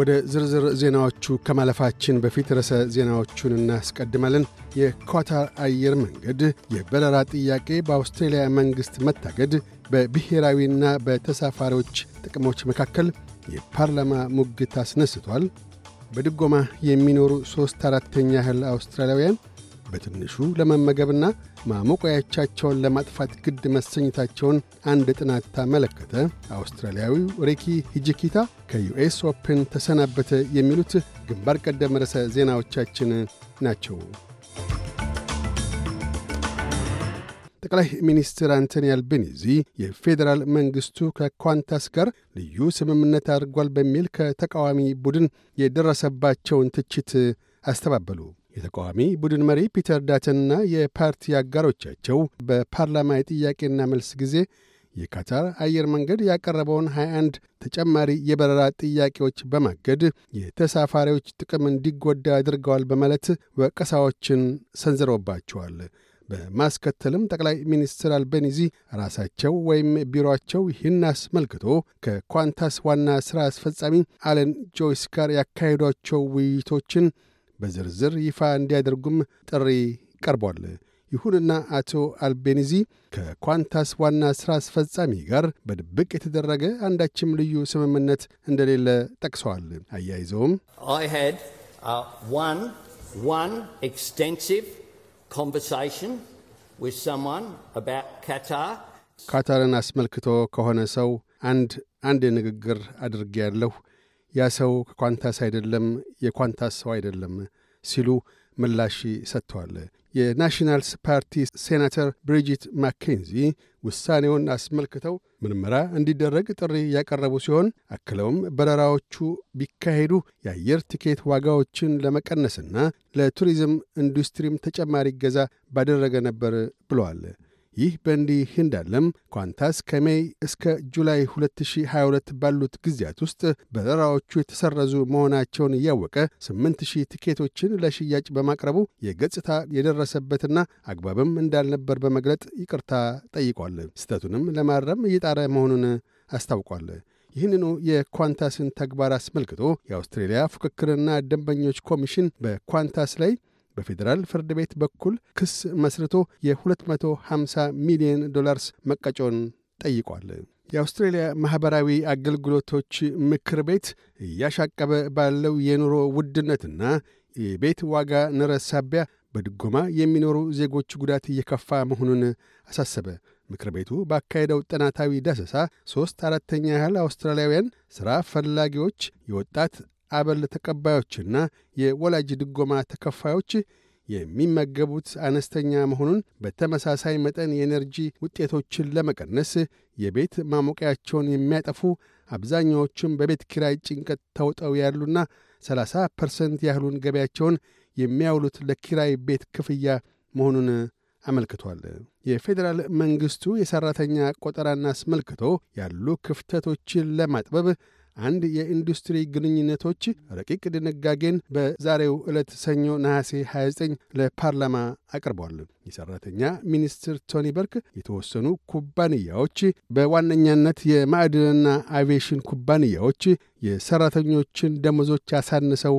ወደ ዝርዝር ዜናዎቹ ከማለፋችን በፊት ርዕሰ ዜናዎቹን እናስቀድማለን። የኳታር አየር መንገድ የበረራ ጥያቄ በአውስትሬልያ መንግሥት መታገድ በብሔራዊና በተሳፋሪዎች ጥቅሞች መካከል የፓርላማ ሙግት አስነስቷል። በድጎማ የሚኖሩ ሦስት አራተኛ ያህል አውስትራሊያውያን በትንሹ ለመመገብና ማሞቆያቻቸውን ለማጥፋት ግድ መሰኘታቸውን አንድ ጥናት ታመለከተ። አውስትራሊያዊው ሪኪ ሂጂኪታ ከዩኤስ ኦፕን ተሰናበተ። የሚሉት ግንባር ቀደም ርዕሰ ዜናዎቻችን ናቸው። ጠቅላይ ሚኒስትር አንቶኒ አልቤኒዚ የፌዴራል መንግሥቱ ከኳንታስ ጋር ልዩ ስምምነት አድርጓል በሚል ከተቃዋሚ ቡድን የደረሰባቸውን ትችት አስተባበሉ። የተቃዋሚ ቡድን መሪ ፒተር ዳተንና የፓርቲ አጋሮቻቸው በፓርላማ የጥያቄና መልስ ጊዜ የካታር አየር መንገድ ያቀረበውን 21 ተጨማሪ የበረራ ጥያቄዎች በማገድ የተሳፋሪዎች ጥቅም እንዲጎዳ አድርገዋል በማለት ወቀሳዎችን ሰንዝረውባቸዋል። በማስከተልም ጠቅላይ ሚኒስትር አልቤኒዚ ራሳቸው ወይም ቢሮአቸው ይህን አስመልክቶ ከኳንታስ ዋና ሥራ አስፈጻሚ አለን ጆይስ ጋር ያካሄዷቸው ውይይቶችን በዝርዝር ይፋ እንዲያደርጉም ጥሪ ቀርቧል። ይሁንና አቶ አልቤኒዚ ከኳንታስ ዋና ሥራ አስፈጻሚ ጋር በድብቅ የተደረገ አንዳችም ልዩ ስምምነት እንደሌለ ጠቅሰዋል። አያይዘውም ካታርን አስመልክቶ ከሆነ ሰው አንድ አንድ ንግግር አድርጌያለሁ ያ ሰው ከኳንታስ አይደለም፣ የኳንታስ ሰው አይደለም ሲሉ ምላሽ ሰጥተዋል። የናሽናልስ ፓርቲ ሴናተር ብሪጂት ማኬንዚ ውሳኔውን አስመልክተው ምርመራ እንዲደረግ ጥሪ ያቀረቡ ሲሆን አክለውም በረራዎቹ ቢካሄዱ የአየር ቲኬት ዋጋዎችን ለመቀነስና ለቱሪዝም ኢንዱስትሪም ተጨማሪ እገዛ ባደረገ ነበር ብለዋል። ይህ በእንዲህ እንዳለም ኳንታስ ከሜይ እስከ ጁላይ 2022 ባሉት ጊዜያት ውስጥ በረራዎቹ የተሰረዙ መሆናቸውን እያወቀ 8000 ቲኬቶችን ለሽያጭ በማቅረቡ የገጽታ የደረሰበትና አግባብም እንዳልነበር በመግለጥ ይቅርታ ጠይቋል። ስህተቱንም ለማረም እየጣረ መሆኑን አስታውቋል። ይህንኑ የኳንታስን ተግባር አስመልክቶ የአውስትሬልያ ፉክክርና ደንበኞች ኮሚሽን በኳንታስ ላይ በፌዴራል ፍርድ ቤት በኩል ክስ መስርቶ የ250 ሚሊዮን ዶላርስ መቀጮን ጠይቋል። የአውስትሬልያ ማኅበራዊ አገልግሎቶች ምክር ቤት እያሻቀበ ባለው የኑሮ ውድነትና የቤት ዋጋ ንረት ሳቢያ በድጎማ የሚኖሩ ዜጎች ጉዳት እየከፋ መሆኑን አሳሰበ። ምክር ቤቱ ባካሄደው ጥናታዊ ዳሰሳ ሦስት አራተኛ ያህል አውስትራሊያውያን ሥራ ፈላጊዎች የወጣት አበል ተቀባዮችና የወላጅ ድጎማ ተከፋዮች የሚመገቡት አነስተኛ መሆኑን፣ በተመሳሳይ መጠን የ energy ውጤቶችን ለመቀነስ የቤት ማሞቂያቸውን የሚያጠፉ አብዛኛዎቹም በቤት ኪራይ ጭንቀት ተውጠው ያሉና 30 percent ያህሉን ገቢያቸውን የሚያውሉት ለኪራይ ቤት ክፍያ መሆኑን አመልክቷል። የፌዴራል መንግሥቱ የሠራተኛ ቆጠራን አስመልክቶ ያሉ ክፍተቶችን ለማጥበብ አንድ የኢንዱስትሪ ግንኙነቶች ረቂቅ ድንጋጌን በዛሬው ዕለት ሰኞ ነሐሴ 29 ለፓርላማ አቅርቧል። የሠራተኛ ሚኒስትር ቶኒ በርክ የተወሰኑ ኩባንያዎች በዋነኛነት የማዕድንና አቪዬሽን ኩባንያዎች የሠራተኞችን ደመዞች አሳንሰው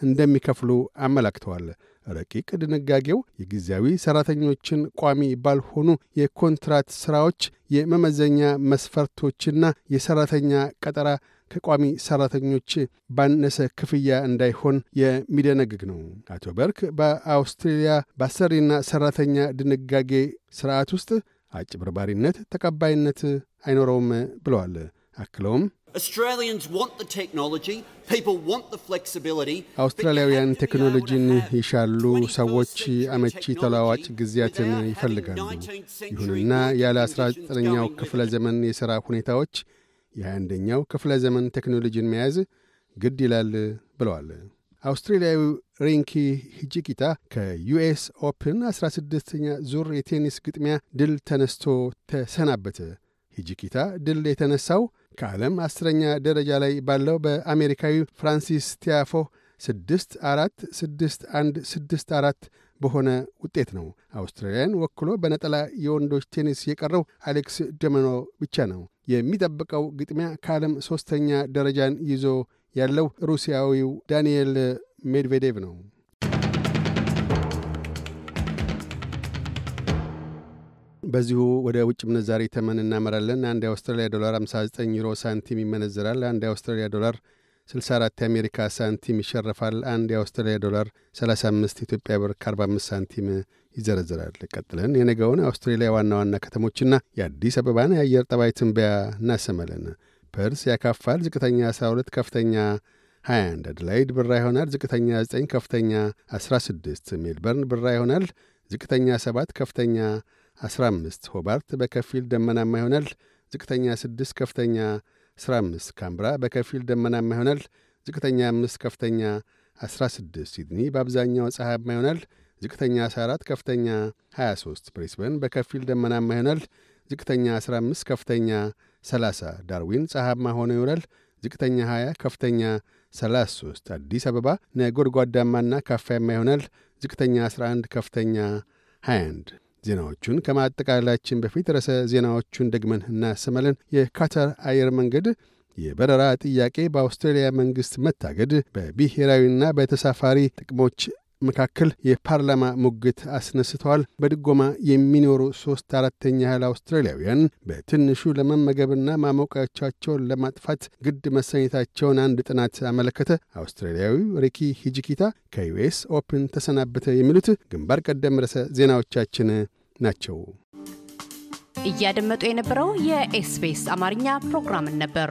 እንደሚከፍሉ አመላክተዋል። ረቂቅ ድንጋጌው የጊዜያዊ ሠራተኞችን ቋሚ ባልሆኑ የኮንትራት ሥራዎች የመመዘኛ መስፈርቶችና የሠራተኛ ቀጠራ ከቋሚ ሠራተኞች ባነሰ ክፍያ እንዳይሆን የሚደነግግ ነው። አቶ በርክ በአውስትሬልያ በአሰሪና ሠራተኛ ድንጋጌ ሥርዓት ውስጥ አጭበርባሪነት ተቀባይነት አይኖረውም ብለዋል። አክለውም አውስትራሊያውያን ቴክኖሎጂን ይሻሉ፣ ሰዎች አመቺ ተለዋዋጭ ጊዜያትን ይፈልጋሉ። ይሁንና ያለ 19ኛው ክፍለ ዘመን የሥራ ሁኔታዎች የ21ኛው ክፍለ ዘመን ቴክኖሎጂን መያዝ ግድ ይላል ብለዋል። አውስትሬልያዊ ሪኪ ሂጂኪታ ከዩኤስ ኦፕን 16ኛ ዙር የቴኒስ ግጥሚያ ድል ተነስቶ ተሰናበተ። ሂጂኪታ ድል የተነሳው ከዓለም አስረኛ ደረጃ ላይ ባለው በአሜሪካዊ ፍራንሲስ ቲያፎ ስድስት አራት ስድስት አንድ ስድስት አራት በሆነ ውጤት ነው። አውስትራሊያን ወክሎ በነጠላ የወንዶች ቴኒስ የቀረው አሌክስ ደሚኖ ብቻ ነው። የሚጠብቀው ግጥሚያ ከዓለም ሦስተኛ ደረጃን ይዞ ያለው ሩሲያዊው ዳንኤል ሜድቬዴቭ ነው። በዚሁ ወደ ውጭ ምንዛሪ ተመን እናመራለን። አንድ የአውስትራሊያ ዶላር 59 ዩሮ ሳንቲም ይመነዝራል። አንድ የአውስትራሊያ ዶላር 64 የአሜሪካ ሳንቲም ይሸረፋል። አንድ የአውስትራሊያ ዶላር 35 ኢትዮጵያ ብር ከ45 ሳንቲም ይዘረዝራል። ቀጥለን የነገውን የአውስትሬሊያ ዋና ዋና ከተሞችና የአዲስ አበባን የአየር ጠባይ ትንበያ እናሰማለን። ፐርስ ያካፋል። ዝቅተኛ 12፣ ከፍተኛ 21። አድላይድ ብራ ይሆናል። ዝቅተኛ 9፣ ከፍተኛ 16። ሜልበርን ብራ ይሆናል። ዝቅተኛ 7፣ ከፍተኛ 15 ሆባርት በከፊል ደመናማ ይሆናል። ዝቅተኛ 6 ከፍተኛ 15 ካምብራ በከፊል ደመናማ ይሆናል። ዝቅተኛ 5 ከፍተኛ 16 ሲድኒ በአብዛኛው ፀሐያማ ይሆናል። ዝቅተኛ 14 ከፍተኛ 23 ብሬስበን በከፊል ደመናማ ይሆናል። ዝቅተኛ 15 ከፍተኛ 30 ዳርዊን ፀሐያማ ሆኖ ይውላል። ዝቅተኛ 20 ከፍተኛ 33 አዲስ አበባ ነጎድጓዳማና ካፋያማ ይሆናል። ዝቅተኛ 11 ከፍተኛ 21 ዜናዎቹን ከማጠቃላላችን በፊት ርዕሰ ዜናዎቹን ደግመን እናሰማለን። የካታር አየር መንገድ የበረራ ጥያቄ በአውስትራሊያ መንግሥት መታገድ በብሔራዊና በተሳፋሪ ጥቅሞች መካከል የፓርላማ ሙግት አስነስተዋል። በድጎማ የሚኖሩ ሦስት አራተኛ ያህል አውስትራሊያውያን በትንሹ ለመመገብና ማሞቂያዎቻቸውን ለማጥፋት ግድ መሰኘታቸውን አንድ ጥናት አመለከተ። አውስትራሊያዊው ሪኪ ሂጂኪታ ከዩኤስ ኦፕን ተሰናበተ። የሚሉት ግንባር ቀደም ርዕሰ ዜናዎቻችን ናቸው። እያደመጡ የነበረው የኤስቢኤስ አማርኛ ፕሮግራምን ነበር።